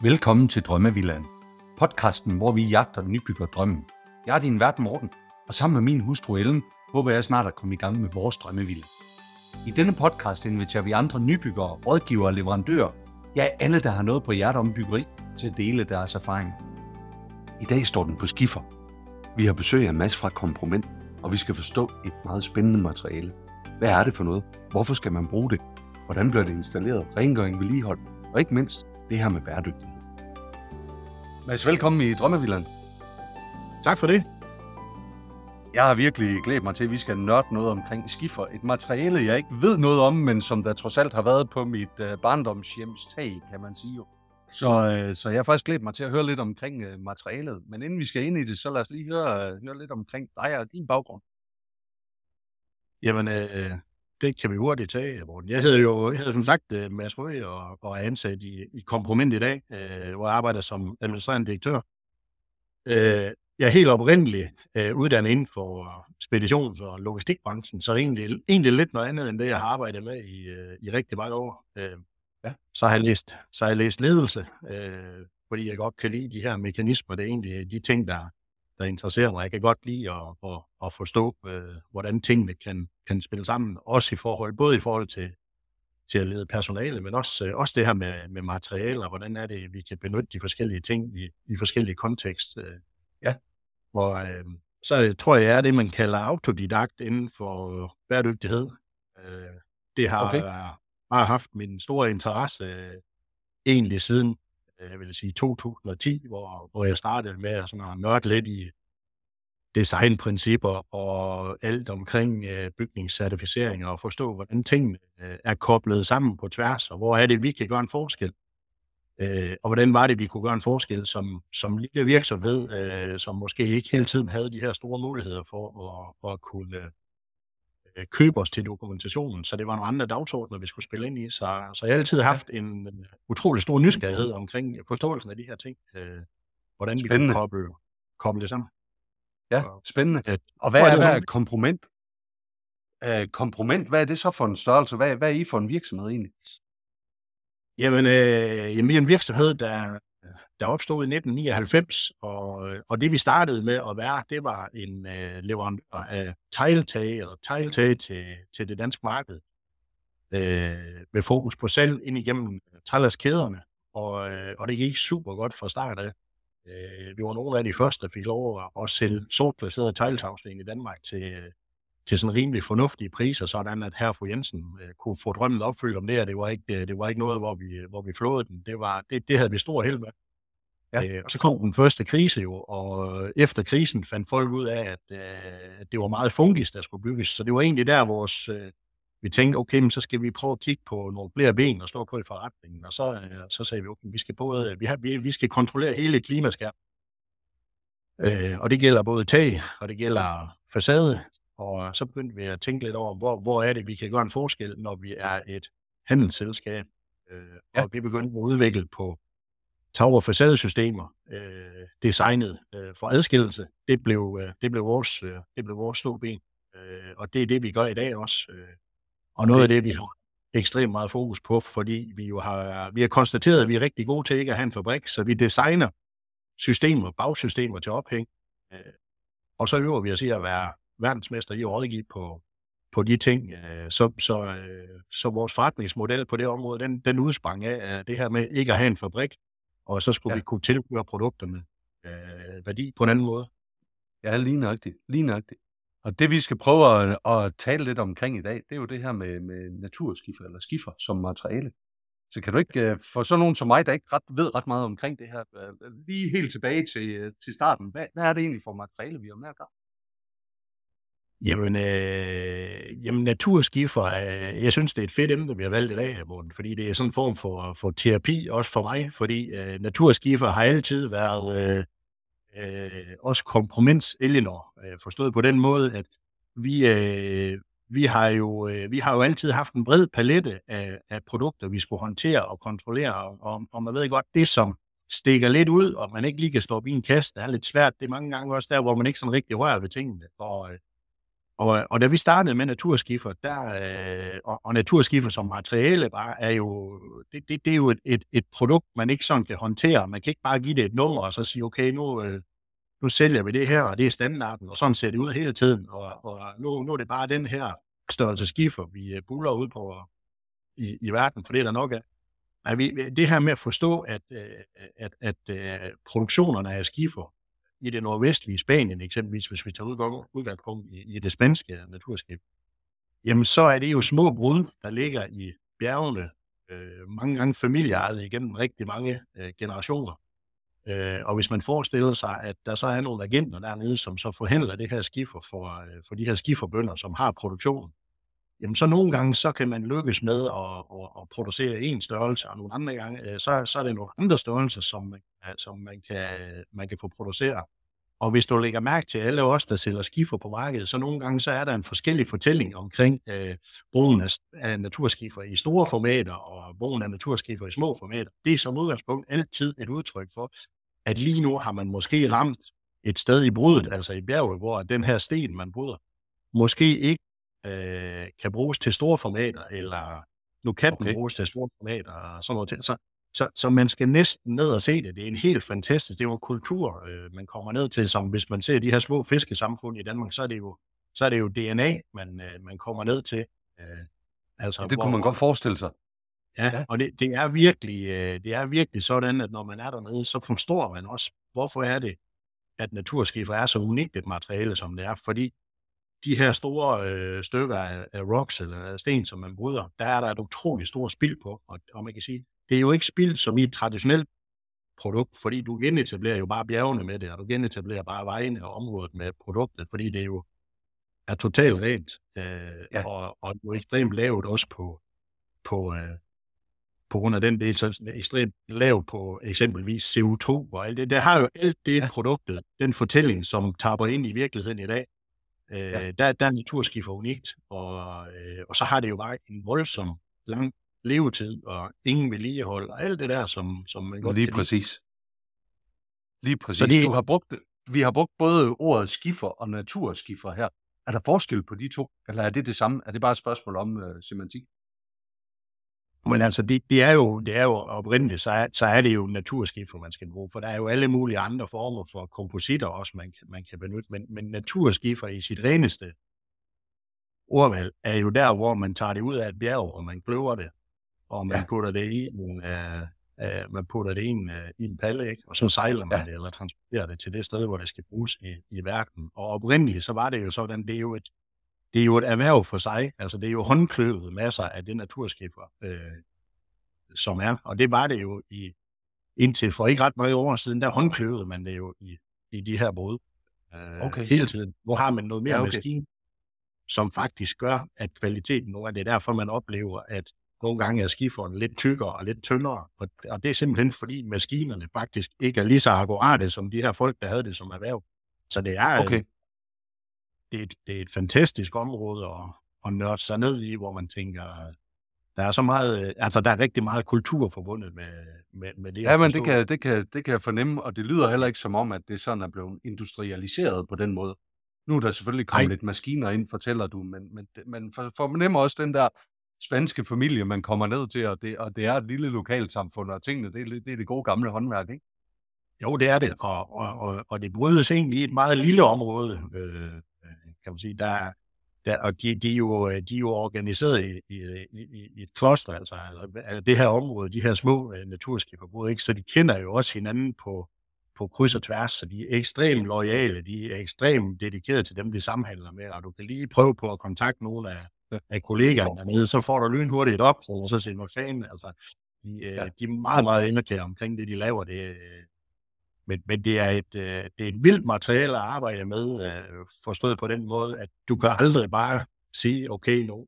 Velkommen til Drømmevillan, Podcasten, hvor vi jagter nybygger drømmen. Jeg er din vært Morten, og sammen med min hustru Ellen, håber jeg snart at komme i gang med vores drømmevilla. I denne podcast inviterer vi andre nybyggere, rådgivere og leverandører, ja alle, der har noget på hjertet om byggeri, til at dele deres erfaring. I dag står den på skiffer. Vi har besøg af Mads fra Komproment, og vi skal forstå et meget spændende materiale. Hvad er det for noget? Hvorfor skal man bruge det? Hvordan bliver det installeret? Rengøring, vedligehold? Og ikke mindst det her med bæredygtighed. Mads, velkommen i Drømmevilland. Tak for det. Jeg har virkelig glædet mig til, at vi skal nørde noget omkring skifer. Et materiale, jeg ikke ved noget om, men som der trods alt har været på mit uh, barndomshjems tag, kan man sige jo. Så, uh, så jeg har faktisk glædet mig til at høre lidt omkring uh, materialet. Men inden vi skal ind i det, så lad os lige høre, uh, høre lidt omkring dig og din baggrund. Jamen, øh, det kan vi hurtigt tage, Morten. Jeg hedder jo, jeg hedder som sagt uh, Mads Røge og, og er ansat i, i Komproment i dag, uh, hvor jeg arbejder som administrerende direktør. Uh, jeg er helt oprindeligt uh, uddannet inden for speditions- og logistikbranchen, så egentlig, egentlig lidt noget andet end det, jeg har arbejdet med i, uh, i rigtig mange år. Uh, ja. Så har jeg læst, så har jeg læst ledelse, uh, fordi jeg godt kan lide de her mekanismer. Det er egentlig de ting, der, der interesserer mig. Jeg kan godt lide at, at, at forstå, øh, hvordan tingene kan, kan spille sammen, også i forhold, både i forhold til, til at lede personale, men også, øh, også det her med, med materialer, hvordan er det, vi kan benytte de forskellige ting i, i forskellige kontekst. Øh. Ja. Hvor, øh, så tror jeg, er det, man kalder autodidakt inden for bæredygtighed. Øh, det har okay. bare haft min store interesse øh, egentlig siden Øh, jeg vil sige 2010, hvor, hvor jeg startede med at, sådan at nørde lidt i designprincipper og alt omkring øh, bygningscertificering og forstå, hvordan tingene øh, er koblet sammen på tværs, og hvor er det, vi kan gøre en forskel. Øh, og hvordan var det, vi kunne gøre en forskel som, som lille virksomhed, øh, som måske ikke hele tiden havde de her store muligheder for at, at kunne øh, købe os til dokumentationen, så det var nogle andre dagsordner, vi skulle spille ind i. Så, så jeg har altid haft en, en utrolig stor nysgerrighed omkring forståelsen af de her ting. Øh, hvordan spændende. vi kan koble, koble det sammen. Ja, spændende. Øh, og hvad er, er, hvad er komproment? Øh, hvad er det så for en størrelse? Hvad, hvad er I for en virksomhed egentlig? Jamen, øh, jamen vi er en virksomhed, der der opstod i 1999, og, øh, og det vi startede med at være, det var en øh, leverandør øh, af tegltag eller tegltag til, til det danske marked, øh, med fokus på salg ind igennem øh, trællerskæderne, og, øh, og det gik super godt fra start af. Øh, vi var nogle af de første, der fik lov at sælge sortplaceret tegltagsten i Danmark til, til sådan rimelig fornuftige priser, sådan at her fru Jensen øh, kunne få drømmen opfyldt om det, og det var ikke, det var ikke noget, hvor vi, hvor vi flåede den. Det, var, det, det havde vi stor held med. Ja. Øh, og så kom den første krise jo, og efter krisen fandt folk ud af, at, øh, at det var meget fungis, der skulle bygges. Så det var egentlig der, vores, øh, vi tænkte, okay, men så skal vi prøve at kigge på nogle flere ben og stå på i forretningen. Og så, øh, så sagde vi, okay, vi skal, både, vi, har, vi, vi skal kontrollere hele klimaskærm. Øh, og det gælder både tag, og det gælder facade, og så begyndte vi at tænke lidt over, hvor, hvor er det, vi kan gøre en forskel, når vi er et handelsselskab. Øh, ja. Og vi begyndte at udvikle på tag- og facadesystemer, øh, designet øh, for adskillelse. Det blev, øh, det blev vores, øh, det blev vores ståben. Øh, og det er det, vi gør i dag også. Øh. Og noget af det, vi har ekstremt meget fokus på, fordi vi jo har, vi har konstateret, at vi er rigtig gode til ikke at have en fabrik, så vi designer systemer, bagsystemer til ophæng. Øh, og så øver vi os i at være verdensmester i at rådgive på, på de ting. Øh, så, så, øh, så vores forretningsmodel på det område, den, den udsprang af det her med ikke at have en fabrik, og så skulle ja. vi kunne tilføre produkterne øh, værdi på en anden måde. Ja, lige nøjagtigt. Lige nøjagtigt. Og det vi skal prøve at, at tale lidt omkring i dag, det er jo det her med, med naturskifer eller skifer som materiale. Så kan du ikke, øh, for sådan nogen som mig, der ikke ret, ved ret meget omkring det her, lige helt tilbage til, til starten, hvad, hvad er det egentlig for materiale, vi har med at gøre? Jamen, øh, jamen naturskifer, øh, jeg synes, det er et fedt emne, vi har valgt i dag, Morten, fordi det er sådan en form for, for terapi, også for mig, fordi øh, naturskifer har altid været øh, øh, også kompromis Elinor, øh, forstået på den måde, at vi, øh, vi, har jo, øh, vi har jo altid haft en bred palette af, af produkter, vi skulle håndtere og kontrollere, og, og man ved godt, det som stikker lidt ud, og man ikke lige kan stoppe i en kasse, det er lidt svært, det er mange gange også der, hvor man ikke sådan rigtig rører ved tingene, og øh, og, og da vi startede med naturskifer, der, øh, og, og naturskifer som materiale bare er jo, det, det, det er jo et, et, et produkt, man ikke sådan kan håndtere. Man kan ikke bare give det et nummer og så sige, okay, nu, øh, nu sælger vi det her, og det er standarden, og sådan ser det ud hele tiden. Og, og nu, nu er det bare den her størrelse skifer, vi øh, buller ud på øh, i, i verden, for det er der nok af. Nej, vi, det her med at forstå, at, øh, at, at, at produktionerne af skifer i det nordvestlige Spanien eksempelvis, hvis vi tager udgangspunkt i, i det spanske naturskab, jamen så er det jo små brud, der ligger i bjergene, øh, mange gange familieejet igennem rigtig mange øh, generationer. Øh, og hvis man forestiller sig, at der så er nogle agenter dernede, som så forhandler det her skifer for, øh, for de her skiferbønder, som har produktionen, jamen så nogle gange, så kan man lykkes med at, at, at producere en størrelse, og nogle andre gange, øh, så, så er det nogle andre størrelser, som, som man, kan, man kan få produceret. Og hvis du lægger mærke til alle os, der sælger skifer på markedet, så nogle gange så er der en forskellig fortælling omkring øh, brugen af, af naturskifer i store formater og brugen af naturskifer i små formater. Det er som udgangspunkt altid et udtryk for, at lige nu har man måske ramt et sted i brudet, altså i bjerget, hvor den her sten, man bryder, måske ikke øh, kan bruges til store formater, eller nu kan okay. den bruges til store formater og sådan noget. Så, så, så man skal næsten ned og se det. Det er en helt fantastisk, det er jo en kultur, øh, man kommer ned til, som hvis man ser de her små fiskesamfund i Danmark, så er det jo, så er det jo DNA, man, øh, man kommer ned til. Øh, altså, ja, det hvor, kunne man godt forestille sig. Ja, ja. og det, det, er virkelig, øh, det er virkelig sådan, at når man er dernede, så forstår man også, hvorfor er det, at naturskifer er så unikt et materiale, som det er. Fordi de her store øh, stykker af, af rocks eller sten, som man bryder, der er der et utroligt stort spild på. Og, og man kan sige, det er jo ikke spild som i et traditionelt produkt, fordi du genetablerer jo bare bjergene med det, og du genetablerer bare vejene og området med produktet, fordi det jo er totalt rent, øh, ja. og, og jo ekstremt lavt også på, på, øh, på grund af den del, så ekstremt lavt på eksempelvis CO2 og alt det. Der har jo alt det ja. produktet, den fortælling, som tapper ind i virkeligheden i dag, øh, ja. der, der er naturskifer unikt, og, øh, og så har det jo bare en voldsom lang levetid og ingen vedligehold og alt det der, som, som man godt Lige præcis. Lige præcis. Så det, du har brugt, vi har brugt både ordet skifer og naturskifer her. Er der forskel på de to, eller er det det samme? Er det bare et spørgsmål om uh, semantik? Men altså, det, det, er jo, det er jo oprindeligt, så er, så er det jo naturskifer, man skal bruge, for der er jo alle mulige andre former for kompositter også, man, man kan benytte, men, men naturskifer i sit reneste ordvalg er jo der, hvor man tager det ud af et bjerg, og man kløver det, og man ja. putter det i en, uh, uh, man putter det i en, uh, i en palle, ikke? og så sejler man ja. det, eller transporterer det til det sted, hvor det skal bruges i, i verden. Og oprindeligt, så var det jo sådan, det er jo et, det er jo et erhverv for sig, altså det er jo håndkløvet masser af det naturskiffer, øh, som er, og det var det jo i, indtil for ikke ret mange år siden, der håndkløvede man det jo i, i de her brud øh, okay. hele tiden. Nu har man noget mere ja, okay. maskine, som faktisk gør, at kvaliteten nu er det derfor, man oplever, at nogle gange er skifferen lidt tykkere og lidt tyndere, og, og det er simpelthen fordi maskinerne faktisk ikke er lige så akkurate som de her folk, der havde det som erhverv. Så det er, okay. Det, er et, det er et fantastisk område at, at nørde sig ned i, hvor man tænker, der er så meget, altså der er rigtig meget kultur forbundet med, med, med det. Ja, men det kan, det, kan, det kan jeg fornemme, og det lyder heller ikke som om, at det sådan er blevet industrialiseret på den måde. Nu er der selvfølgelig kommet Ej. lidt maskiner ind, fortæller du, men, men, for, fornemmer også den der spanske familie, man kommer ned til, og det, og det er et lille lokalsamfund, og tingene, det, er, det er det gode gamle håndværk, ikke? Jo, det er det, og, og, og, og det brydes egentlig i et meget lille område, øh, kan man sige. Der, der, og de, de, er jo, de er jo organiseret i, i, i, i et kloster, altså, altså det her område, de her små uh, naturskiferbrud, ikke? så de kender jo også hinanden på, på kryds og tværs, så de er ekstremt lojale, de er ekstremt dedikerede til dem, de samhandler med, og du kan lige prøve på at kontakte nogle af, af kollegaerne dernede, så får du lynhurtigt et op, og så siger du, fanden, altså, de, ja. de er meget, meget indkære omkring det, de laver. Det, men, men det, er et, det er et vildt materiale at arbejde med, forstået på den måde, at du kan aldrig bare sige, okay, nu,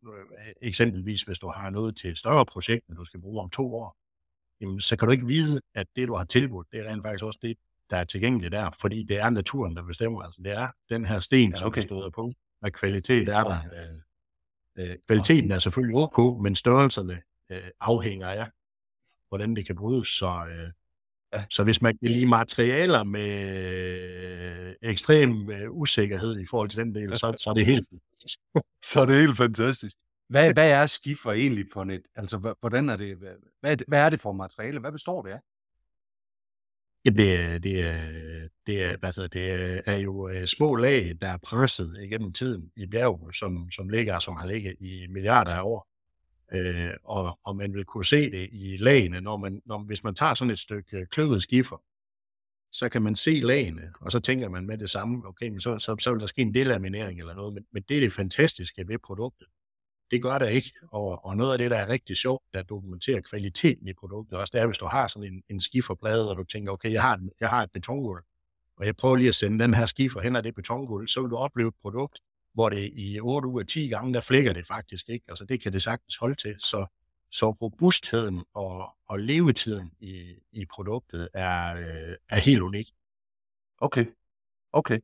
eksempelvis hvis du har noget til et større projekt, du skal bruge om to år, jamen, så kan du ikke vide, at det, du har tilbudt, det er rent faktisk også det, der er tilgængeligt der, fordi det er naturen, der bestemmer. Altså, det er den her sten, ja, okay. som støder på, hvad kvalitet er der. Øh, kvaliteten er selvfølgelig ok, men størrelserne øh, afhænger af, hvordan det kan brydes. Så, øh, Ja. Så hvis man kan lide materialer med øh, ekstrem øh, usikkerhed i forhold til den del, så, så er det helt Så er det helt fantastisk. Hvad, hvad er skifer egentlig for net? Altså, hvordan er det, hvad, hvad er det for materiale? Hvad består det af? Ja, det, det, det, er, altså, det er jo øh, små lag, der er presset igennem tiden i bjerg, som, som ligger, som har ligget i milliarder af år. Øh, og, og man vil kunne se det i lagene, når man, når, hvis man tager sådan et stykke øh, kløvet skifer, så kan man se lagene, og så tænker man med det samme, okay, men så, så, så vil der ske en delaminering eller noget, men, men det er det fantastiske ved produktet. Det gør der ikke, og, og noget af det, der er rigtig sjovt, der dokumenterer kvaliteten i produktet, også det er, hvis du har sådan en, en skiferplade, og du tænker, okay, jeg har, jeg har et betongulv, og jeg prøver lige at sende den her skifer hen ad det betongulv, så vil du opleve et produkt, hvor det i 8 ud af 10 gange, der flækker det faktisk ikke. Altså det kan det sagtens holde til. Så, så robustheden og, og levetiden i, i produktet er, øh, er helt unik. Okay. Okay.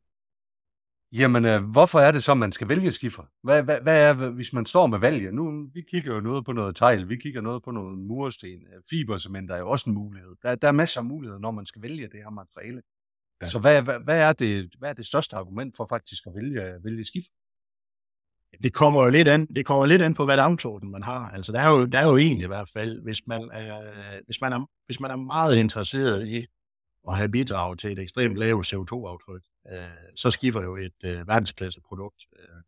Jamen, øh, hvorfor er det så, man skal vælge skifer? Hvad, hvad, hvad er, hvis man står med valget? Nu, vi kigger jo noget på noget tegl, vi kigger noget på noget mursten, øh, fibercement er jo også en mulighed. Der, der er masser af muligheder, når man skal vælge det her materiale. Ja. Så hvad, hvad, hvad, er det, hvad er det største argument for faktisk at vælge, vælge skifer? Det kommer jo lidt an, det kommer lidt an på, hvad dagsorden man har. Altså, der er jo, der er jo egentlig i hvert fald, hvis man, er, hvis, man er, hvis man er meget interesseret i at have bidrag til et ekstremt lavt CO2-aftryk, øh, så skifter jo et øh, verdensklasse produkt. Øh,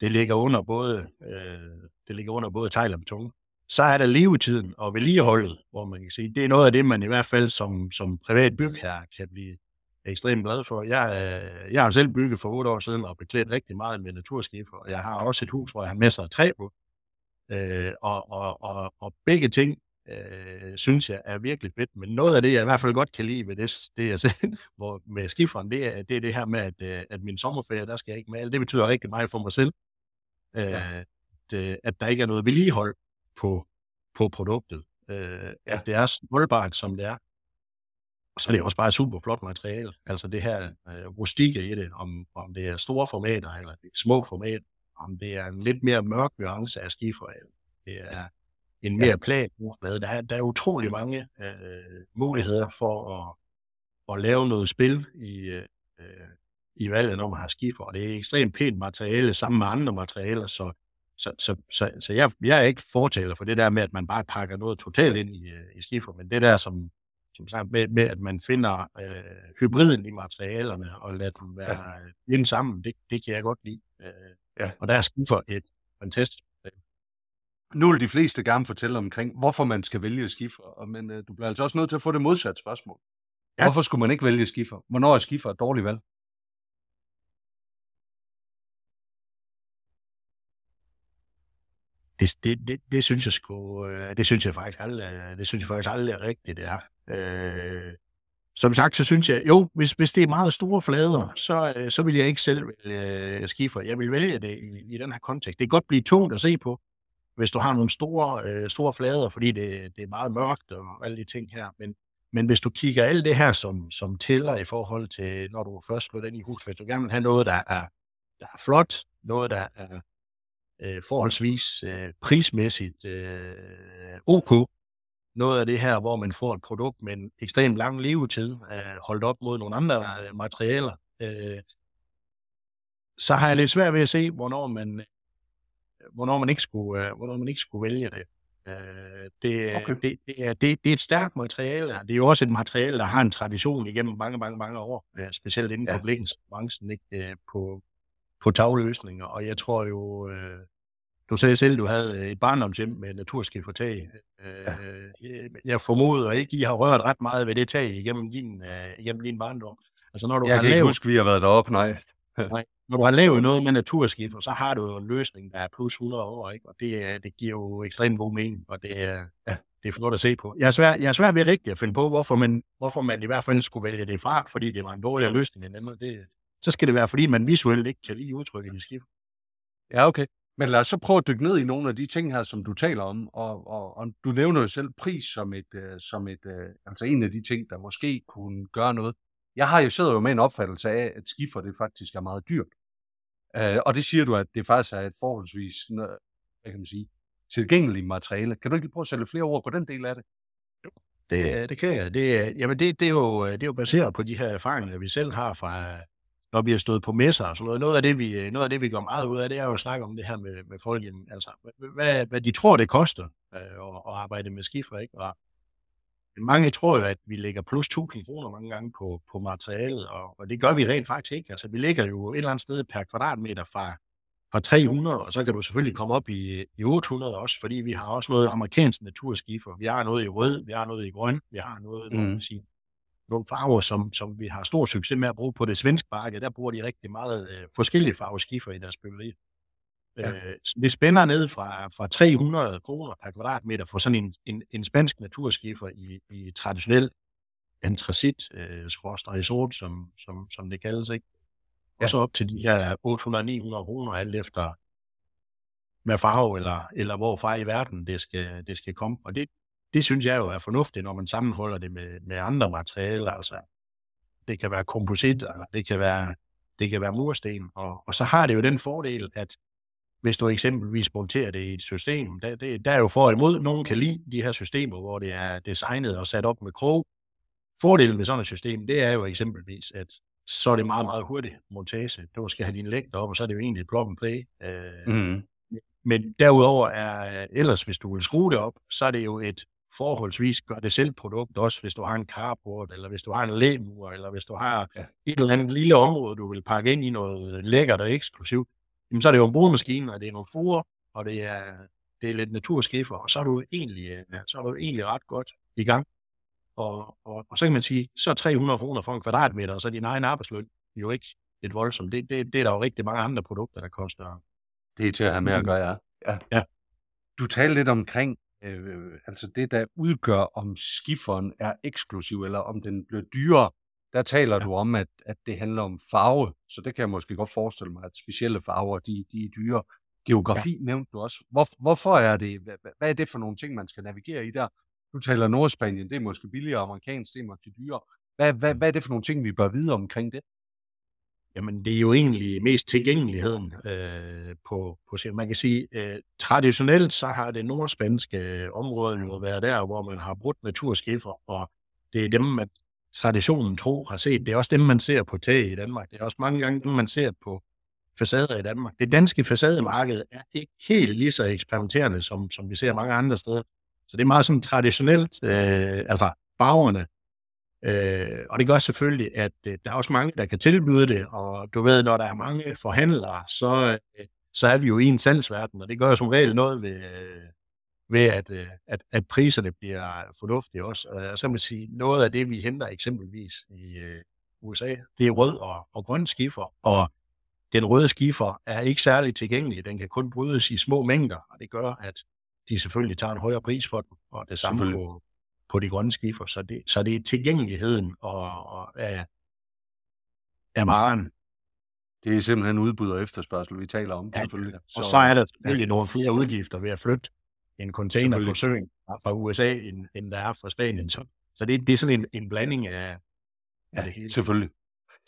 det ligger under både, øh, det ligger under både tegl og beton. Så er der levetiden og vedligeholdet, hvor man kan sige, det er noget af det, man i hvert fald som, som privat bygherre kan blive ekstremt glad for. Jeg, øh, jeg har selv bygget for otte år siden og beklædt rigtig meget med naturskifer, og jeg har også et hus, hvor jeg har masser af træ på. Øh, og, og, og, og begge ting øh, synes jeg er virkelig fedt, men noget af det, jeg i hvert fald godt kan lide ved det, det jeg selv, hvor med skiferen, det er, det er det her med, at, øh, at min sommerferie, der skal jeg ikke male. Det betyder rigtig meget for mig selv, øh, ja. at, at der ikke er noget vedligehold på, på produktet. Øh, ja. At det er så holdbart, som det er. Og så er det også bare super flot materiale. Altså det her øh, rustikke i det, om, om det er store formater eller det er små format, om det er en lidt mere mørk nuance af skiferal. Det er en mere ja. plan. Der er, der er utrolig mange øh, muligheder for at, at lave noget spil i, øh, i valget, når man har skifer. Og det er ekstremt pænt materiale sammen med andre materialer, så, så, så, så, så jeg, jeg er ikke fortaler for det der med, at man bare pakker noget totalt ind i, øh, i skifer, men det der, som, som sagt, med, med at man finder øh, hybriden i materialerne og lader dem være ja. ind sammen, det, det kan jeg godt lide. Øh, ja. Og der er skifer et fantastisk nu vil de fleste gerne fortælle omkring, hvorfor man skal vælge skifer, men øh, du bliver altså også nødt til at få det modsatte spørgsmål. Ja. Hvorfor skulle man ikke vælge skifer? Hvornår er skifer et dårligt valg? Det, det, det, det synes jeg sgu, øh, det synes jeg faktisk aldrig, det synes jeg faktisk aldrig er rigtigt, det er. Øh, som sagt, så synes jeg, jo, hvis, hvis det er meget store flader, så, øh, så vil jeg ikke selv vælge øh, skifer. Jeg vil vælge det i, i den her kontekst. Det kan godt blive tungt at se på, hvis du har nogle store, øh, store flader, fordi det, det er meget mørkt og alle de ting her. Men, men hvis du kigger alt det her, som, som tæller i forhold til, når du først går ind i huset, hvis du gerne vil have noget, der er, der er flot, noget, der er øh, forholdsvis øh, prismæssigt øh, ok, noget af det her, hvor man får et produkt med en ekstremt lang levetid, øh, holdt op mod nogle andre øh, materialer, øh, så har jeg lidt svært ved at se, hvornår man hvornår man ikke skulle, øh, hvornår man ikke skulle vælge det. Øh, det, okay. det, det, er, det, det er et stærkt materiale. Det er jo også et materiale, der har en tradition igennem mange, mange, mange år, øh, specielt inden ja. for blikkenbranchen, ikke, øh, på, på tagløsninger. Og jeg tror jo, øh, du sagde selv, du havde et barndomshjem med naturskiftertag. Ja. Øh, jeg formoder ikke, I har rørt ret meget ved det tag igennem din, øh, igennem din barndom. Altså, når du jeg har kan lavet... ikke huske, vi har været deroppe, nej. nej. Når du har lavet noget med naturskifter, så har du jo en løsning, der er plus 100 år, ikke? og det, det giver jo ekstremt god mening, og det er, ja, det er flot at se på. Jeg er svært jeg er svær ved rigtigt at finde på, hvorfor man, hvorfor man i hvert fald skulle vælge det fra, fordi det var en dårlig løsning end andet. Det, så skal det være, fordi man visuelt ikke kan lide udtrykket i skift. Ja, okay. Men lad os så prøve at dykke ned i nogle af de ting her, som du taler om, og, og, og du nævner jo selv pris som et, uh, som et uh, altså en af de ting, der måske kunne gøre noget. Jeg har jo siddet jo med en opfattelse af, at skifer det faktisk er meget dyrt. Uh, og det siger du, at det faktisk er et forholdsvis, hvad kan man sige, tilgængeligt materiale. Kan du ikke lige prøve at sætte flere ord på den del af det? Det, det kan jeg. Det, jamen det, det, er jo, det er jo baseret på de her erfaringer, vi selv har fra, når vi har stået på messer og sådan noget. Noget af det, vi, noget af det, vi går meget ud af, det er jo at snakke om det her med, med folk, altså hvad, hvad de tror, det koster øh, at, at arbejde med skifer, ikke? Og mange tror jo, at vi lægger plus 1000 kroner mange gange på, på materialet, og, og det gør vi rent faktisk ikke. Altså, vi ligger jo et eller andet sted per kvadratmeter fra, fra 300, og så kan du selvfølgelig komme op i, i 800 også, fordi vi har også noget amerikansk naturskifer. Vi har noget i rød, vi har noget i grøn, vi har noget, mm. sige, nogle farver, som, som vi har stor succes med at bruge på det svenske marked. Der bruger de rigtig meget øh, forskellige farveskifer i deres byggeri. Ja. Øh, det spænder ned fra, fra 300 kroner per kvadratmeter for sådan en, en, en spansk naturskifer i, i traditionel antracit, øh, skråstrej sort, som, som, som det kaldes, ikke? Ja. Og så op til de her 800-900 kroner, alt efter med farve, eller, eller hvorfra i verden det skal, det skal komme. Og det, det synes jeg jo er fornuftigt, når man sammenholder det med, med andre materialer. Altså, det kan være komposit, eller det kan være, det kan være mursten. Og, og så har det jo den fordel, at hvis du eksempelvis monterer det i et system, der, det, der er jo for og imod. Nogen kan lide de her systemer, hvor det er designet og sat op med krog. Fordelen ved sådan et system, det er jo eksempelvis, at så er det meget, meget hurtigt montage. Du skal have din lægter op, og så er det jo egentlig et plug and play. Øh, mm. Men derudover er, ellers hvis du vil skrue det op, så er det jo et forholdsvis gør det selv produkt, også hvis du har en carport, eller hvis du har en læmur, eller hvis du har ja. et eller andet lille område, du vil pakke ind i noget lækkert og eksklusivt, jamen så er det jo en brudmaskine, og det er nogle fuger, og det er, det er lidt naturskiffer, og så er du egentlig, ja, så er du egentlig ret godt i gang. Og, og, og så kan man sige, så er 300 kroner for en kvadratmeter, og så er din egen arbejdsløn jo ikke et voldsomt. Det, det, det er der jo rigtig mange andre produkter, der koster. Det er til at have med at gøre, ja. ja. ja. Du talte lidt omkring, øh, altså det, der udgør, om skifferen er eksklusiv, eller om den bliver dyrere. Der taler ja. du om, at, at det handler om farve, så det kan jeg måske godt forestille mig, at specielle farver, de, de er dyre. Geografi ja. nævnte du også. Hvor, hvorfor er det, hvad, hvad er det for nogle ting, man skal navigere i der? Du taler Nordspanien, det er måske billigere, amerikansk, det er måske dyrere. Hvad, hvad, hvad er det for nogle ting, vi bør vide omkring det? Jamen, det er jo egentlig mest tilgængeligheden øh, på, på Man kan sige, øh, traditionelt så har det nordspanske øh, område jo været der, hvor man har brudt naturskiffer, og det er dem, man traditionen tro har set. Det er også dem, man ser på tag i Danmark. Det er også mange gange dem, man ser på facader i Danmark. Det danske facademarked er ikke helt lige så eksperimenterende, som, som vi ser mange andre steder. Så det er meget sådan traditionelt, øh, altså farverne. Øh, og det gør selvfølgelig, at øh, der er også mange, der kan tilbyde det, og du ved, når der er mange forhandlere, så, øh, så er vi jo i en salgsverden, og det gør jo som regel noget ved, øh, ved at, øh, at, at priserne bliver fornuftige også. Og så man sige, noget af det, vi henter eksempelvis i øh, USA, det er rød og, og grøn skifer, og den røde skifer er ikke særlig tilgængelig. Den kan kun brydes i små mængder, og det gør, at de selvfølgelig tager en højere pris for den, og det samme på, på de grønne skifer. Så det, så det er tilgængeligheden og, og af, af maren. Det er simpelthen udbud og efterspørgsel, vi taler om. Ja, selvfølgelig. Og så, er der selvfølgelig nogle flere udgifter ved at flytte en container på søen fra USA, end, end der er fra Spanien. Så, så det, det er sådan en, en blanding af, af ja, det hele. Selvfølgelig.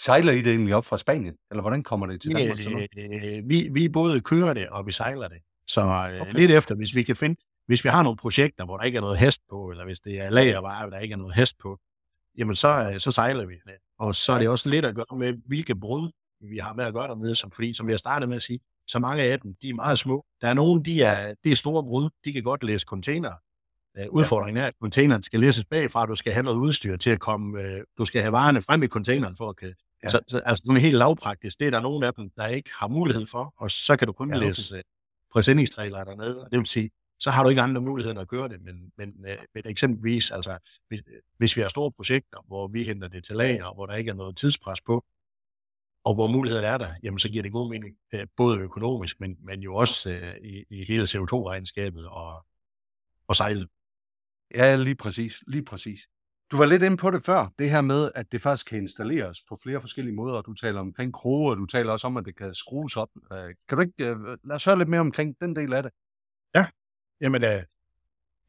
Sejler I det egentlig op fra Spanien, eller hvordan kommer det til Danmark? Ja, øh, vi, vi både kører det, og vi sejler det. Så øh, okay. lidt efter, hvis vi kan finde, hvis vi har nogle projekter, hvor der ikke er noget hest på, eller hvis det er lagervarer, hvor der ikke er noget hest på, jamen så, øh, så sejler vi det. Og så er det også lidt at gøre med, hvilke brud vi har med at gøre dernede, som, fordi som vi har startet med at sige, så mange af dem, de er meget små. Der er nogle, de er, de er store brud, de kan godt læse container. Uh, udfordringen er, at containeren skal læses bagfra, du skal have noget udstyr til at komme, uh, du skal have varerne frem i containeren for at kan, ja. så, så, altså sådan helt lavpraktisk, det er der nogle af dem, der ikke har mulighed for, og så kan du kun ja, okay. læse præsendingstrailer dernede, og det vil sige, så har du ikke andre muligheder at gøre det, men, men, uh, men eksempelvis, altså, hvis, hvis vi har store projekter, hvor vi henter det til lager, hvor der ikke er noget tidspres på, og hvor muligheden er der, jamen så giver det god mening, øh, både økonomisk, men, men jo også øh, i, i hele CO2-regnskabet og, og sejlet. Ja, lige præcis, lige præcis. Du var lidt inde på det før, det her med, at det faktisk kan installeres på flere forskellige måder. Du taler omkring kroge, og du taler også om, at det kan skrues op. Øh, kan du ikke lade os høre lidt mere omkring den del af det? Ja, jamen øh,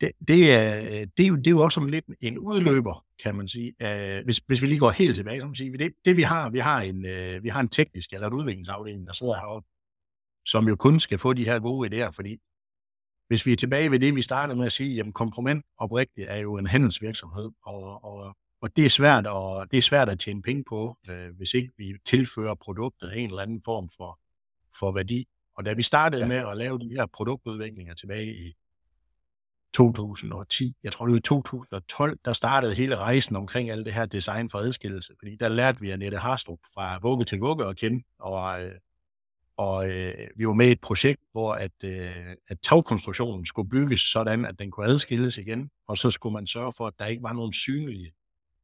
det, det, er, øh, det, er jo, det er jo også som lidt en udløber, kan man sige. Øh, hvis, hvis vi lige går helt tilbage, så man sige, det, det vi har, vi har en, vi har en teknisk eller en udviklingsafdeling, der sidder heroppe, som jo kun skal få de her gode idéer, fordi hvis vi er tilbage ved det, vi startede med at sige, jamen komproment oprigtigt er jo en handelsvirksomhed, og, og, og det, er svært at, det er svært at tjene penge på, øh, hvis ikke vi tilfører produktet en eller anden form for, for værdi. Og da vi startede ja. med at lave de her produktudviklinger tilbage i 2010, jeg tror det var 2012, der startede hele rejsen omkring alt det her design for adskillelse, fordi der lærte vi Annette Harstrup fra vugge til vugge at kende, og, øh, og øh, vi var med i et projekt, hvor at, øh, at tagkonstruktionen skulle bygges sådan, at den kunne adskilles igen, og så skulle man sørge for, at der ikke var nogen synlige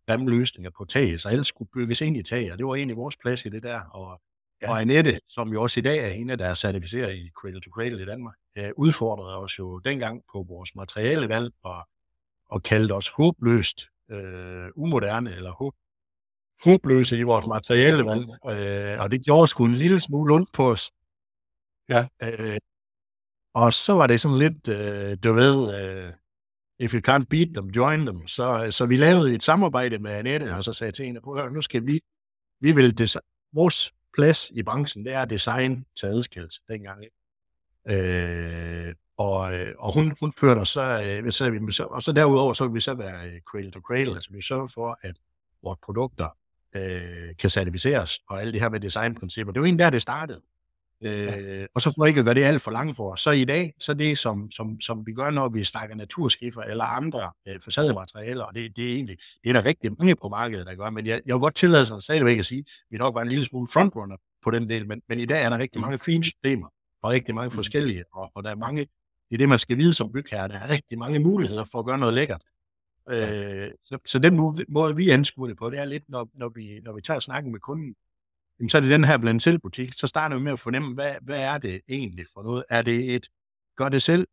grimme løsninger på taget, så alt skulle bygges ind i taget, og det var egentlig vores plads i det der, og Ja. Og Annette, som jo også i dag er en, der er certificeret i Cradle to Cradle i Danmark, udfordrede os jo dengang på vores materialevalg og, og kaldte os håbløst øh, umoderne eller håb, håbløse i vores materialevalg. Øh, og det gjorde sgu en lille smule ondt på os. Ja. Øh, og så var det sådan lidt, øh, du ved, øh, if you can't beat them, join them. Så, så vi lavede et samarbejde med Annette, og så sagde jeg til hende, prøv nu skal vi, vi vil det, vores plads i branchen, det er design til adskillelse dengang. Øh, og, øh, og hun, hun førte os så, øh, så, så, og så derudover, så vil vi så være øh, cradle to cradle, altså vi sørger for, at vores produkter øh, kan certificeres, og alle det her med designprincipper. Det var egentlig der, det startede. Øh, og så for ikke at gøre det alt for langt for os. Så i dag, så det som, som, som vi gør, når vi snakker naturskiffer eller andre øh, facadematerialer, og det, det er egentlig, det er der rigtig mange på markedet, der gør, men jeg, jeg vil godt tillade sig stadigvæk at sige, at vi nok var en lille smule frontrunner på den del, men, men i dag er der rigtig mm. mange fine systemer, og rigtig mange mm. forskellige, og, og der er mange, det er det, man skal vide som bygherre, der er rigtig mange muligheder for at gøre noget lækkert. Øh, så, så den måde, måde, vi anskuer det på, det er lidt, når, når, vi, når vi tager snakken med kunden, jamen, så er det den her blandt selv butik. Så starter vi med at fornemme, hvad, hvad er det egentlig for noget? Er det et gør det selv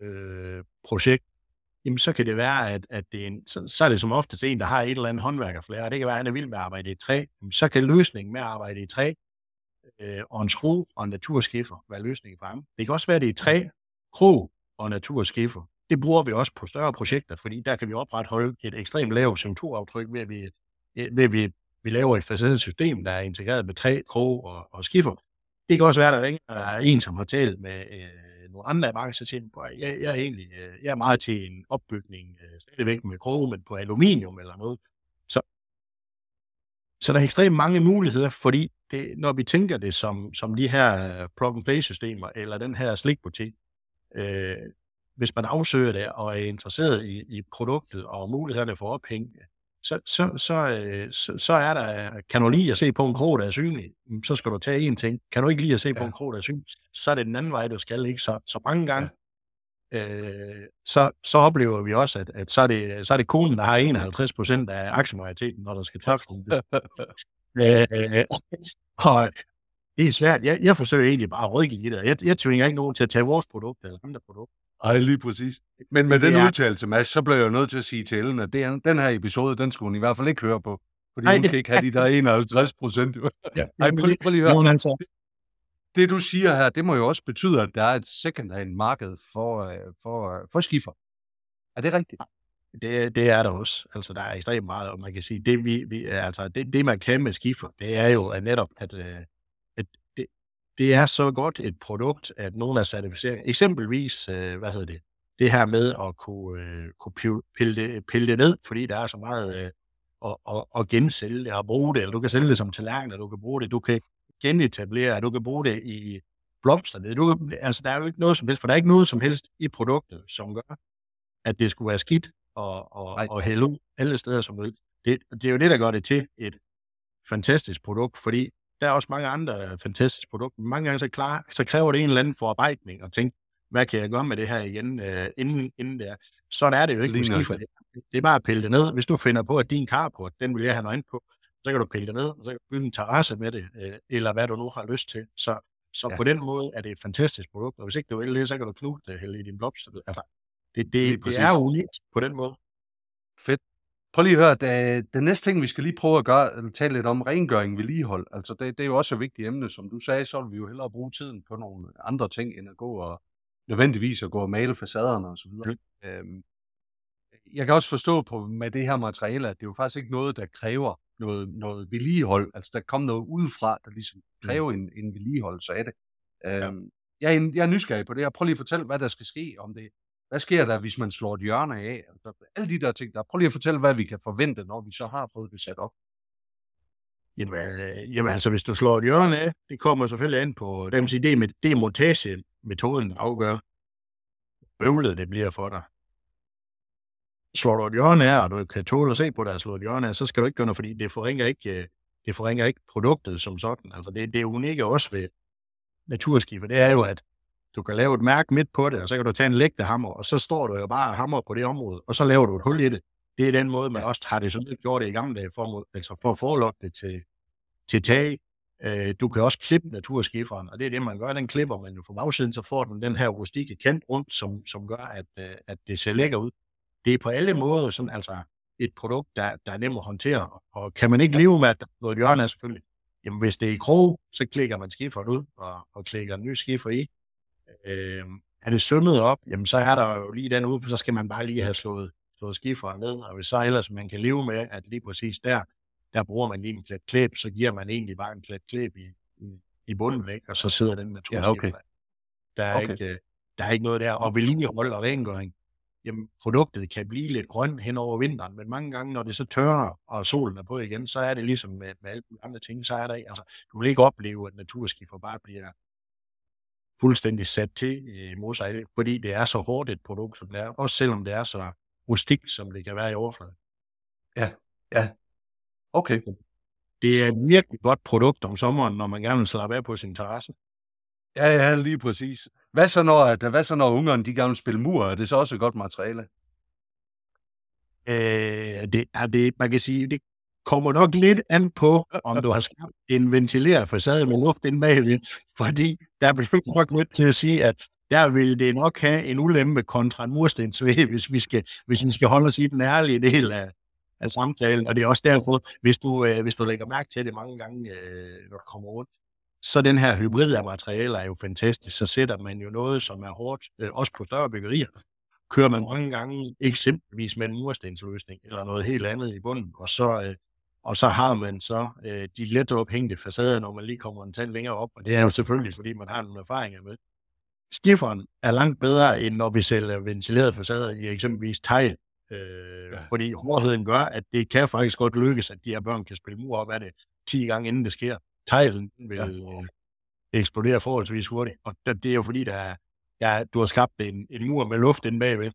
øh, projekt? Jamen, så kan det være, at, at det er en, så, så er det som oftest en, der har et eller andet håndværkerflære, og det kan være, at han er vild med at arbejde i træ. Jamen, så kan løsningen med at arbejde i træ øh, og en skrue og en naturskiffer være løsningen for ham. Det kan også være, at det er træ, krog og naturskiffer. Det bruger vi også på større projekter, fordi der kan vi opretholde et ekstremt lavt CO2-aftryk ved, at vi, ved at vi vi laver et facet system, der er integreret med træ, krog og, og skiffer. Det kan også være, der ringer en, som har talt med øh, nogle andre af på. siger jeg, jeg, er egentlig øh, jeg er meget til en opbygning, øh, stadigvæk med krog, men på aluminium eller noget. Så, så der er ekstremt mange muligheder, fordi det, når vi tænker det som, som de her øh, plug-and-play-systemer, eller den her slikbutik, øh, hvis man afsøger det og er interesseret i, i produktet og mulighederne for ophæng, så, så, så, øh, så, så er der, kan du lige at se på en krog, der er synlig, så skal du tage en ting. Kan du ikke lige at se ja. på en krog, der er synlig, så er det den anden vej, du skal, ikke? Så, så mange gange, ja. øh, så, så oplever vi også, at, at så, er det, så er det konen, der har 51 procent af aktiemajoriteten, når der skal træffes. øh, og det er svært. Jeg, jeg forsøger egentlig bare at rådgive i det. Jeg, jeg tvinger ikke nogen til at tage vores produkt eller andre produkter. Ej, lige præcis. Men med den ja. udtalelse, Mads, så blev jeg nødt til at sige til Ellen, at det er, den her episode, den skulle hun i hvert fald ikke høre på. Fordi Ej, hun skal det... ikke have de der 51 procent. Ja, Ej, prøv, prøv lige at høre. Altså. Det, det, du siger her, det må jo også betyde, at der er et second-hand marked for, øh, for, øh, for skifer. Er det rigtigt? Det, det er der også. Altså, der er ekstremt meget, og man kan sige, det, vi, vi, altså, det, det man kan med skifer, det er jo at netop, at, øh, det er så godt et produkt, at nogen er certificeret. Eksempelvis, øh, hvad hedder det, det her med at kunne, øh, kunne pille, det, pille det ned, fordi der er så meget øh, at, at, at gensælge det og bruge det, eller du kan sælge det som tallerken, du kan bruge det, du kan genetablere, du kan bruge det i blomster. Du, altså, der er jo ikke noget som helst, for der er ikke noget som helst i produktet, som gør, at det skulle være skidt og, og, og hælde ud alle steder som muligt. Det, det er jo det, der gør det til et fantastisk produkt, fordi der er også mange andre fantastiske produkter. Mange gange så, klar, så kræver det en eller anden forarbejdning og tænke, hvad kan jeg gøre med det her igen, øh, inden, inden der. Sådan er det jo ikke Lige med det. Det er bare at pille det ned. Hvis du finder på, at din carport, den vil jeg have noget på, så kan du pille det ned, og så kan du bygge en terrasse med det, øh, eller hvad du nu har lyst til. Så, så ja. på den måde er det et fantastisk produkt, og hvis ikke du vil det, så kan du knude det hele i din blomster. Altså, det, det, det er unikt på den måde. Fedt. Prøv lige at høre, det, det næste ting, vi skal lige prøve at gøre, eller tale lidt om rengøring, vedligehold. Altså, det, det er jo også et vigtigt emne. Som du sagde, så vil vi jo hellere bruge tiden på nogle andre ting, end at gå og nødvendigvis at gå og male facaderne og så videre. Mm. Øhm, jeg kan også forstå på med det her materiale, at det er jo faktisk ikke noget, der kræver noget, noget vedligehold. Altså, der kommer noget udefra, der ligesom kræver mm. en, en vedligeholdelse af det. Øhm, ja. jeg, er, jeg er nysgerrig på det her. Prøv lige at fortælle, hvad der skal ske om det. Hvad sker der, hvis man slår et hjørne af? Altså, alle de der ting der. Prøv lige at fortælle, hvad vi kan forvente, når vi så har fået det sat op. Jamen, øh, jamen altså, hvis du slår et hjørne af, det kommer selvfølgelig an på, det, sige, det, med, det er montagemetoden, der afgør, bøvlet det bliver for dig. Slår du et hjørne af, og du kan tåle at se på dig at slå et hjørne af, så skal du ikke gøre noget, fordi det forringer ikke, øh, det forringer ikke produktet som sådan. Altså det, det er unikke også ved naturskifer, det er jo, at du kan lave et mærke midt på det, og så kan du tage en lægtehammer, og så står du jo bare hammer på det område, og så laver du et hul i det. Det er den måde, man også har det sådan gjort det i gamle dage, for, altså for at forlokke det til, til tag. Øh, du kan også klippe naturskiferen, og det er det, man gør. Den klipper man jo fra bagsiden, så får den den her rustikke kant rundt, som, som gør, at, øh, at det ser lækker ud. Det er på alle måder sådan, altså et produkt, der, der er nemt at håndtere. Og kan man ikke leve med, at der er noget hjørne selvfølgelig, jamen hvis det er i krog, så klikker man skiferen ud og, og klikker en ny skifer i. Øh, er det sømmet op, jamen så er der jo lige den ude, så skal man bare lige have slået, slået skiferen ned, og hvis så ellers man kan leve med, at lige præcis der, der bruger man lige en klædt klæb, så giver man egentlig bare en klædt klæb i, i, i bunden væk, og så sidder den naturskiffer. Ja, okay. Der er, okay. ikke, øh, der er ikke noget der. Og vedligehold og rengøring, jamen produktet kan blive lidt grøn hen over vinteren, men mange gange, når det så tørrer, og solen er på igen, så er det ligesom med, med alle andre ting, så er der altså, du vil ikke opleve, at naturskiffer bare bliver fuldstændig sat til i modsat, fordi det er så hårdt et produkt, som det er, også selvom det er så rustikt, som det kan være i overfladen. Ja, ja. Okay. Det er et virkelig godt produkt om sommeren, når man gerne vil slappe af på sin terrasse. Ja, ja, lige præcis. Hvad så når, hvad så når ungerne de gerne vil spille mur? Er det så også et godt materiale? Øh, det, er det, man kan sige, det kommer nok lidt an på, om du har skabt en ventileret facade med luft ind bagved, fordi der bliver nok nødt til at sige, at der vil det nok have en ulempe kontra en murstensvæg, hvis vi skal, hvis vi skal holde os i den ærlige del af, af samtalen. Og det er også derfor, hvis du, øh, hvis du lægger mærke til det mange gange, øh, når du kommer rundt, så den her hybrid af materialer er jo fantastisk. Så sætter man jo noget, som er hårdt, øh, også på større byggerier. Kører man mange gange eksempelvis med en murstensløsning eller noget helt andet i bunden, og så, øh, og så har man så øh, de let ophængte facader, når man lige kommer en tand længere op, og det er jo selvfølgelig, fordi man har nogle erfaringer med. Skifferen er langt bedre, end når vi sælger ventilerede facader i eksempelvis tegl, øh, ja. fordi hårdheden gør, at det kan faktisk godt lykkes, at de her børn kan spille mur op af det 10 gange, inden det sker teglen vil ja. øh, eksplodere forholdsvis hurtigt. Og det, det er jo fordi, der er, ja, du har skabt en, en mur med luft inde bagved.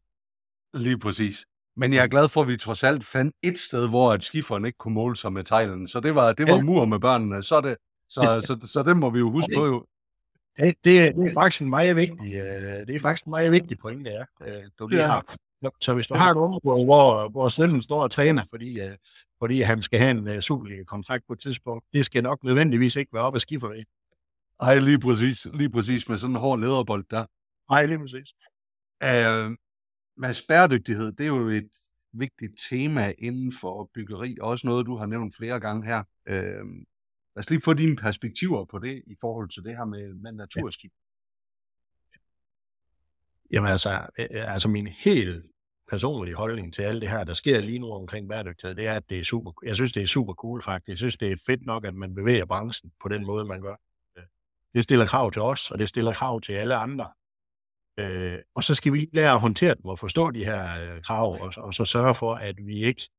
Lige præcis. Men jeg er glad for, at vi trods alt fandt et sted, hvor at skiferen ikke kunne måle sig med teglen. Så det var, det var mur med børnene. Så, det, så, så, så, så det må vi jo huske på. Jo. Det, det, det er faktisk en meget vigtig, øh, det er faktisk en meget vigtig point, det er, øh, du lige ja. har. Så hvis du har et område, hvor, hvor sønnen står og træner, fordi, uh, fordi han skal have en uh, Superliga-kontrakt på et tidspunkt, det skal nok nødvendigvis ikke være op af skifer Nej, lige præcis. Lige præcis med sådan en hård lederbold der. Nej, lige præcis. Uh, med bæredygtighed, det er jo et vigtigt tema inden for byggeri, og også noget, du har nævnt flere gange her. Uh, lad os lige få dine perspektiver på det, i forhold til det her med, med naturskib. Ja. Jamen altså, altså min helt personlige holdning til alt det her, der sker lige nu omkring bæredygtighed, det er, at det er super, jeg synes, det er super cool faktisk. Jeg synes, det er fedt nok, at man bevæger branchen på den måde, man gør. Det stiller krav til os, og det stiller krav til alle andre. Øh, og så skal vi lære at håndtere dem og forstå de her øh, krav, og, og så sørge for, at vi ikke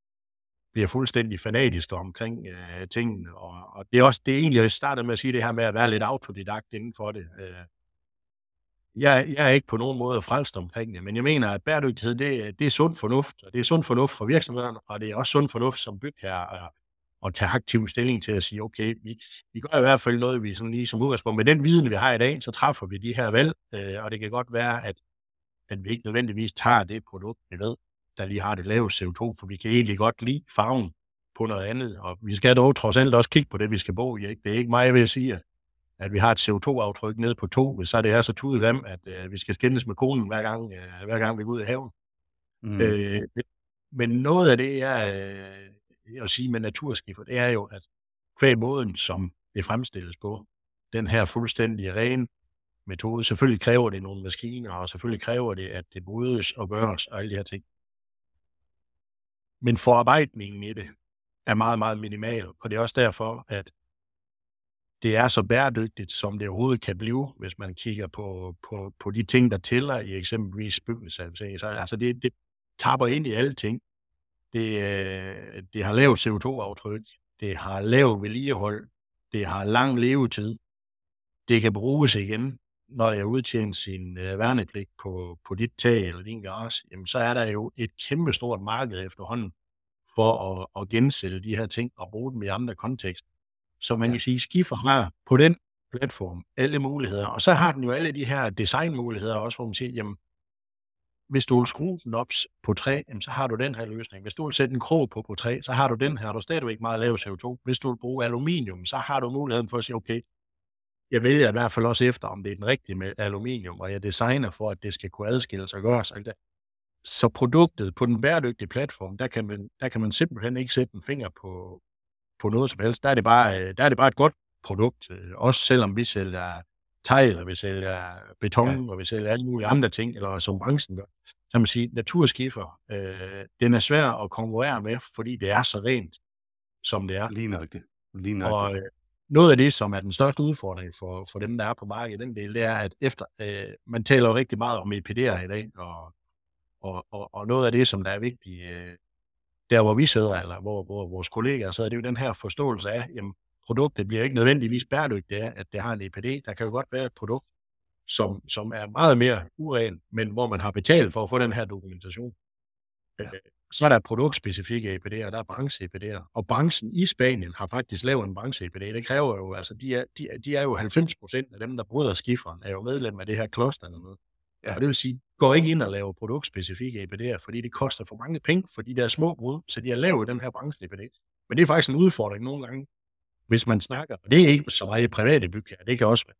bliver fuldstændig fanatiske omkring øh, tingene. Og, og det er også det er egentlig, jeg startede med at sige det her med at være lidt autodidakt inden for det. Øh, jeg, jeg er ikke på nogen måde frelst omkring det, men jeg mener, at bæredygtighed, det, det er sund fornuft, og det er sund fornuft for virksomhederne, og det er også sund fornuft som bygherre og at tage aktiv stilling til at sige, okay, vi, vi gør i hvert fald noget, vi sådan lige som udgangspunkt, med den viden, vi har i dag, så træffer vi de her valg, øh, og det kan godt være, at, at vi ikke nødvendigvis tager det produkt, vi ved, der lige har det lave CO2, for vi kan egentlig godt lide farven på noget andet, og vi skal dog trods alt også kigge på det, vi skal bo i. Ikke? Det er ikke mig, jeg vil sige, at vi har et CO2-aftryk nede på to, så er det her så tudet grim, at øh, vi skal skændes med konen hver gang, øh, hver gang vi går ud i haven. Mm. Øh, men noget af det, jeg, øh, at sige med naturskifer, det er jo, at hver måden, som det fremstilles på, den her fuldstændig ren metode, selvfølgelig kræver det nogle maskiner, og selvfølgelig kræver det, at det brydes og gøres og alle de her ting. Men forarbejdningen i det er meget, meget minimal, og det er også derfor, at det er så bæredygtigt, som det overhovedet kan blive, hvis man kigger på, på, på de ting, der tæller i eksempelvis bygningsservice. Så altså det, det tapper ind i alle ting. Det, øh, det har lavt CO2-aftryk, det har lavt vedligehold, det har lang levetid, det kan bruges igen, når jeg udtjener sin øh, værnepligt på, på dit tag eller din garage, jamen så er der jo et kæmpestort marked efterhånden for at, at gensælge de her ting og bruge dem i andre kontekster. Så man kan sige, Skiffer har på den platform alle muligheder, og så har den jo alle de her designmuligheder også, hvor man siger, jamen, hvis du vil skrue den op på træ, så har du den her løsning. Hvis du vil sætte en krog på på træ, så har du den her. Du er stadigvæk meget lav CO2. Hvis du vil bruge aluminium, så har du muligheden for at sige, okay, jeg vælger i hvert fald også efter, om det er den rigtige med aluminium, og jeg designer for, at det skal kunne adskilles og gøres. Altså, så produktet på den bæredygtige platform, der kan man, der kan man simpelthen ikke sætte en finger på, på noget som helst. Der er det bare, øh, der er det bare et godt produkt, øh, også selvom vi sælger tegl, og vi sælger beton, ja. og vi sælger alle mulige andre ting, eller som branchen gør. Så man siger, naturskiffer, øh, den er svær at konkurrere med, fordi det er så rent, som det er. Lige nok det. Lige nok og øh, noget af det, som er den største udfordring for, for dem, der er på markedet, den del, det er, at efter, øh, man taler jo rigtig meget om EPD'er i dag, og, og, og, og noget af det, som der er vigtigt, øh, der hvor vi sidder, eller hvor, hvor vores kollegaer sidder, det er jo den her forståelse af, jamen, produktet bliver ikke nødvendigvis bæredygtigt af, at det har en EPD. Der kan jo godt være et produkt, som, som er meget mere uren, men hvor man har betalt for at få den her dokumentation. Ja. Øh, så er der produktspecifikke EPD'er, der er branche-EPD'er, og branchen i Spanien har faktisk lavet en branche-EPD. Det kræver jo, altså de er, de, de er jo 90 procent af dem, der bryder skifferen, er jo medlem af det her kloster eller noget. Ja. Og det vil sige, går ikke ind og laver produktspecifikke EPD'er, fordi det koster for mange penge for de der små brud, så de har lavet den her branche-EPD. Men det er faktisk en udfordring nogle gange, hvis man snakker, og det er ikke så meget private bygherrer, det kan også være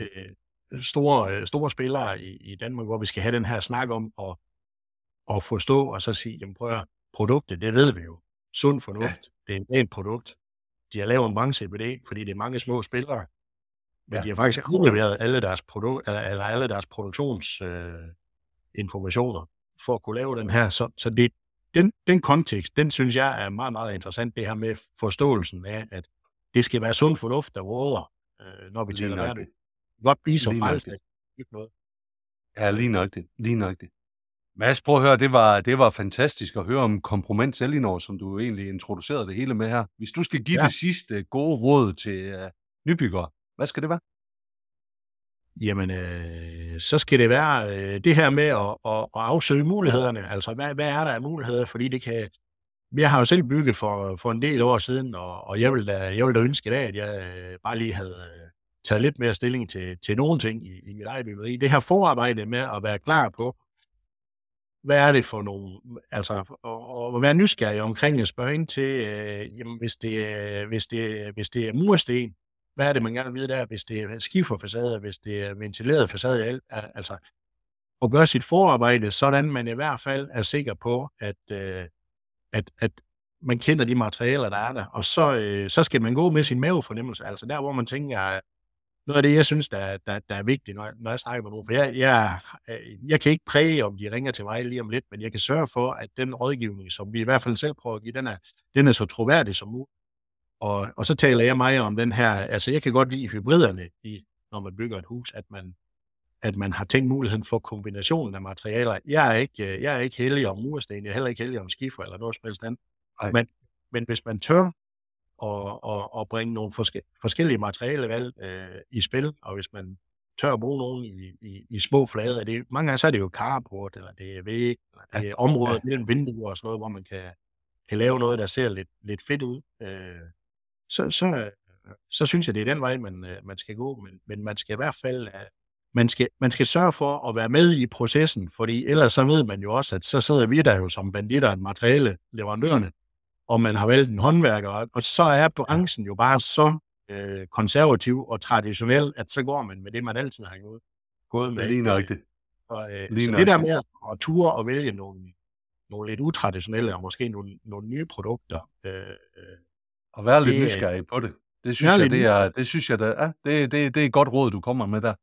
øh, store, øh, store spillere i, i Danmark, hvor vi skal have den her snak om at, at forstå og så sige, jamen prøv at produktet, det ved vi jo. Sund fornuft, ja. det er et produkt. De har lavet en branche det, fordi det er mange små spillere, men ja. de har faktisk afleveret alle deres, produ- eller, eller alle deres produktionsinformationer øh, for at kunne lave den her. Så, så det, den, den kontekst, den synes jeg er meget, meget interessant, det her med forståelsen af, at det skal være sund fornuft, der råder, øh, når vi taler hverdag. Godt blive så frelst, noget. Ja, lige nok det. Lige nok det. Mads, prøv at høre, det var, det var fantastisk at høre om komproment Selinor, som du egentlig introducerede det hele med her. Hvis du skal give ja. det sidste gode råd til uh, nybyggere, hvad skal det være? Jamen, øh, så skal det være øh, det her med at, at, at afsøge mulighederne. Altså, hvad, hvad er der af muligheder? Fordi det kan... Jeg har jo selv bygget for, for en del år siden, og, og jeg, ville da, jeg ville da ønske i dag, at jeg øh, bare lige havde øh, taget lidt mere stilling til, til nogle ting i, i mit eget byggeri. Det her forarbejde med at være klar på, hvad er det for nogle, altså, og, og være nysgerrig omkring at spørge ind til, øh, jamen, hvis det, øh, hvis, det, hvis det er mursten, hvad er det, man gerne vil vide der, hvis det er skiferfacade, hvis det er ventileret facade, altså at gøre sit forarbejde, sådan man i hvert fald er sikker på, at, øh, at, at man kender de materialer, der er der, og så, øh, så skal man gå med sin mavefornemmelse, altså der, hvor man tænker, noget af det, jeg synes, der, der, der er vigtigt, når, når jeg snakker med nogen, for jeg, jeg, øh, jeg kan ikke præge, om de ringer til mig lige om lidt, men jeg kan sørge for, at den rådgivning, som vi i hvert fald selv prøver at give, den er, den er så troværdig som muligt. Og, og så taler jeg meget om den her, altså jeg kan godt lide hybriderne, i, når man bygger et hus, at man, at man har tænkt muligheden for kombinationen af materialer. Jeg er ikke, jeg er ikke heldig om mursten, jeg er heller ikke heldig om skifer eller noget som helst andet. Men, men hvis man tør og, og, og bringe nogle forske, forskellige materialevalg øh, i spil, og hvis man tør at bruge nogen i, i, i små flader, det, mange gange så er det jo carport, eller det er væg, eller det er området mellem vinduer og sådan noget, hvor man kan, kan lave noget, der ser lidt, lidt fedt ud. Øh, så, så, så synes jeg, det er den vej, man, øh, man skal gå. Men, men man skal i hvert fald øh, man skal, man skal sørge for at være med i processen, fordi ellers så ved man jo også, at så sidder vi der jo som banditter, en materiale leverandørerne, og man har valgt en håndværker, og så er branchen jo bare så øh, konservativ og traditionel, at så går man med det, man altid har gået, gået med. Lige nok det. Og, øh, lige så nok det der med at ture og vælge nogle, nogle lidt utraditionelle, og måske nogle, nogle nye produkter, øh, øh og være lidt nysgerrig på det. Det synes jeg, det er, det synes jeg, det er, det, det, det er et godt råd, du kommer med der.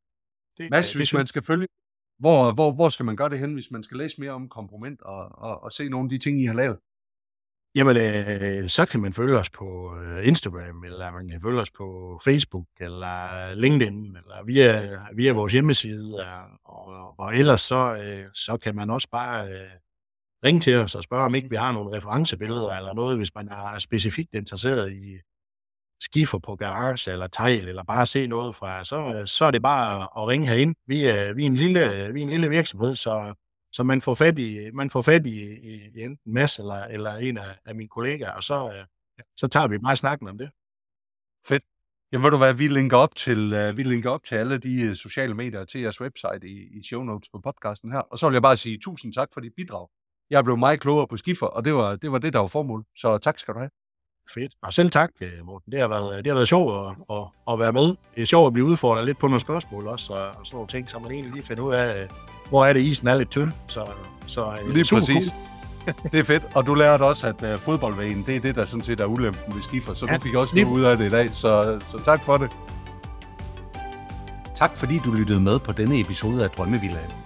Det, Mads, det, hvis det, man skal følge, hvor, hvor, hvor skal man gøre det hen, hvis man skal læse mere om komproment og, og, og se nogle af de ting, I har lavet? Jamen, øh, så kan man følge os på øh, Instagram, eller man kan følge os på Facebook, eller LinkedIn, eller via, via vores hjemmeside. Og, og ellers så, øh, så kan man også bare øh, ringe til os og spørge, om ikke vi har nogle referencebilleder eller noget, hvis man er specifikt interesseret i skifer på garage eller tegl, eller bare se noget fra, så, så er det bare at ringe herind. Vi er, vi er, en, lille, øh, vi er en lille virksomhed, så så man får fat i, man får fat i, i enten Mads eller, eller en af, af mine kollegaer, og så, øh, så tager vi bare snakken om det. Fedt. Jamen ved du hvad, vi linker op til, uh, vi linker op til alle de sociale medier til jeres website i, i show notes på podcasten her. Og så vil jeg bare sige tusind tak for dit bidrag. Jeg blev meget klogere på skifer, og det var det, var det der var formål. Så tak skal du have. Fedt. Og selv tak, Morten. Det har været, det har været sjovt at, at, at være med. Det er sjovt at blive udfordret lidt på nogle spørgsmål også, og, og sådan nogle ting, så man egentlig lige finder ud af, hvor er det isen er lidt tynd. Så, så øh, Lige præcis. Cool. det er fedt, og du lærte også, at fodboldvægen, det er det, der sådan set er ulempen ved skifer, så ja, du fik også lige... noget ud af det i dag, så, så tak for det. Tak fordi du lyttede med på denne episode af Drømmevillagen.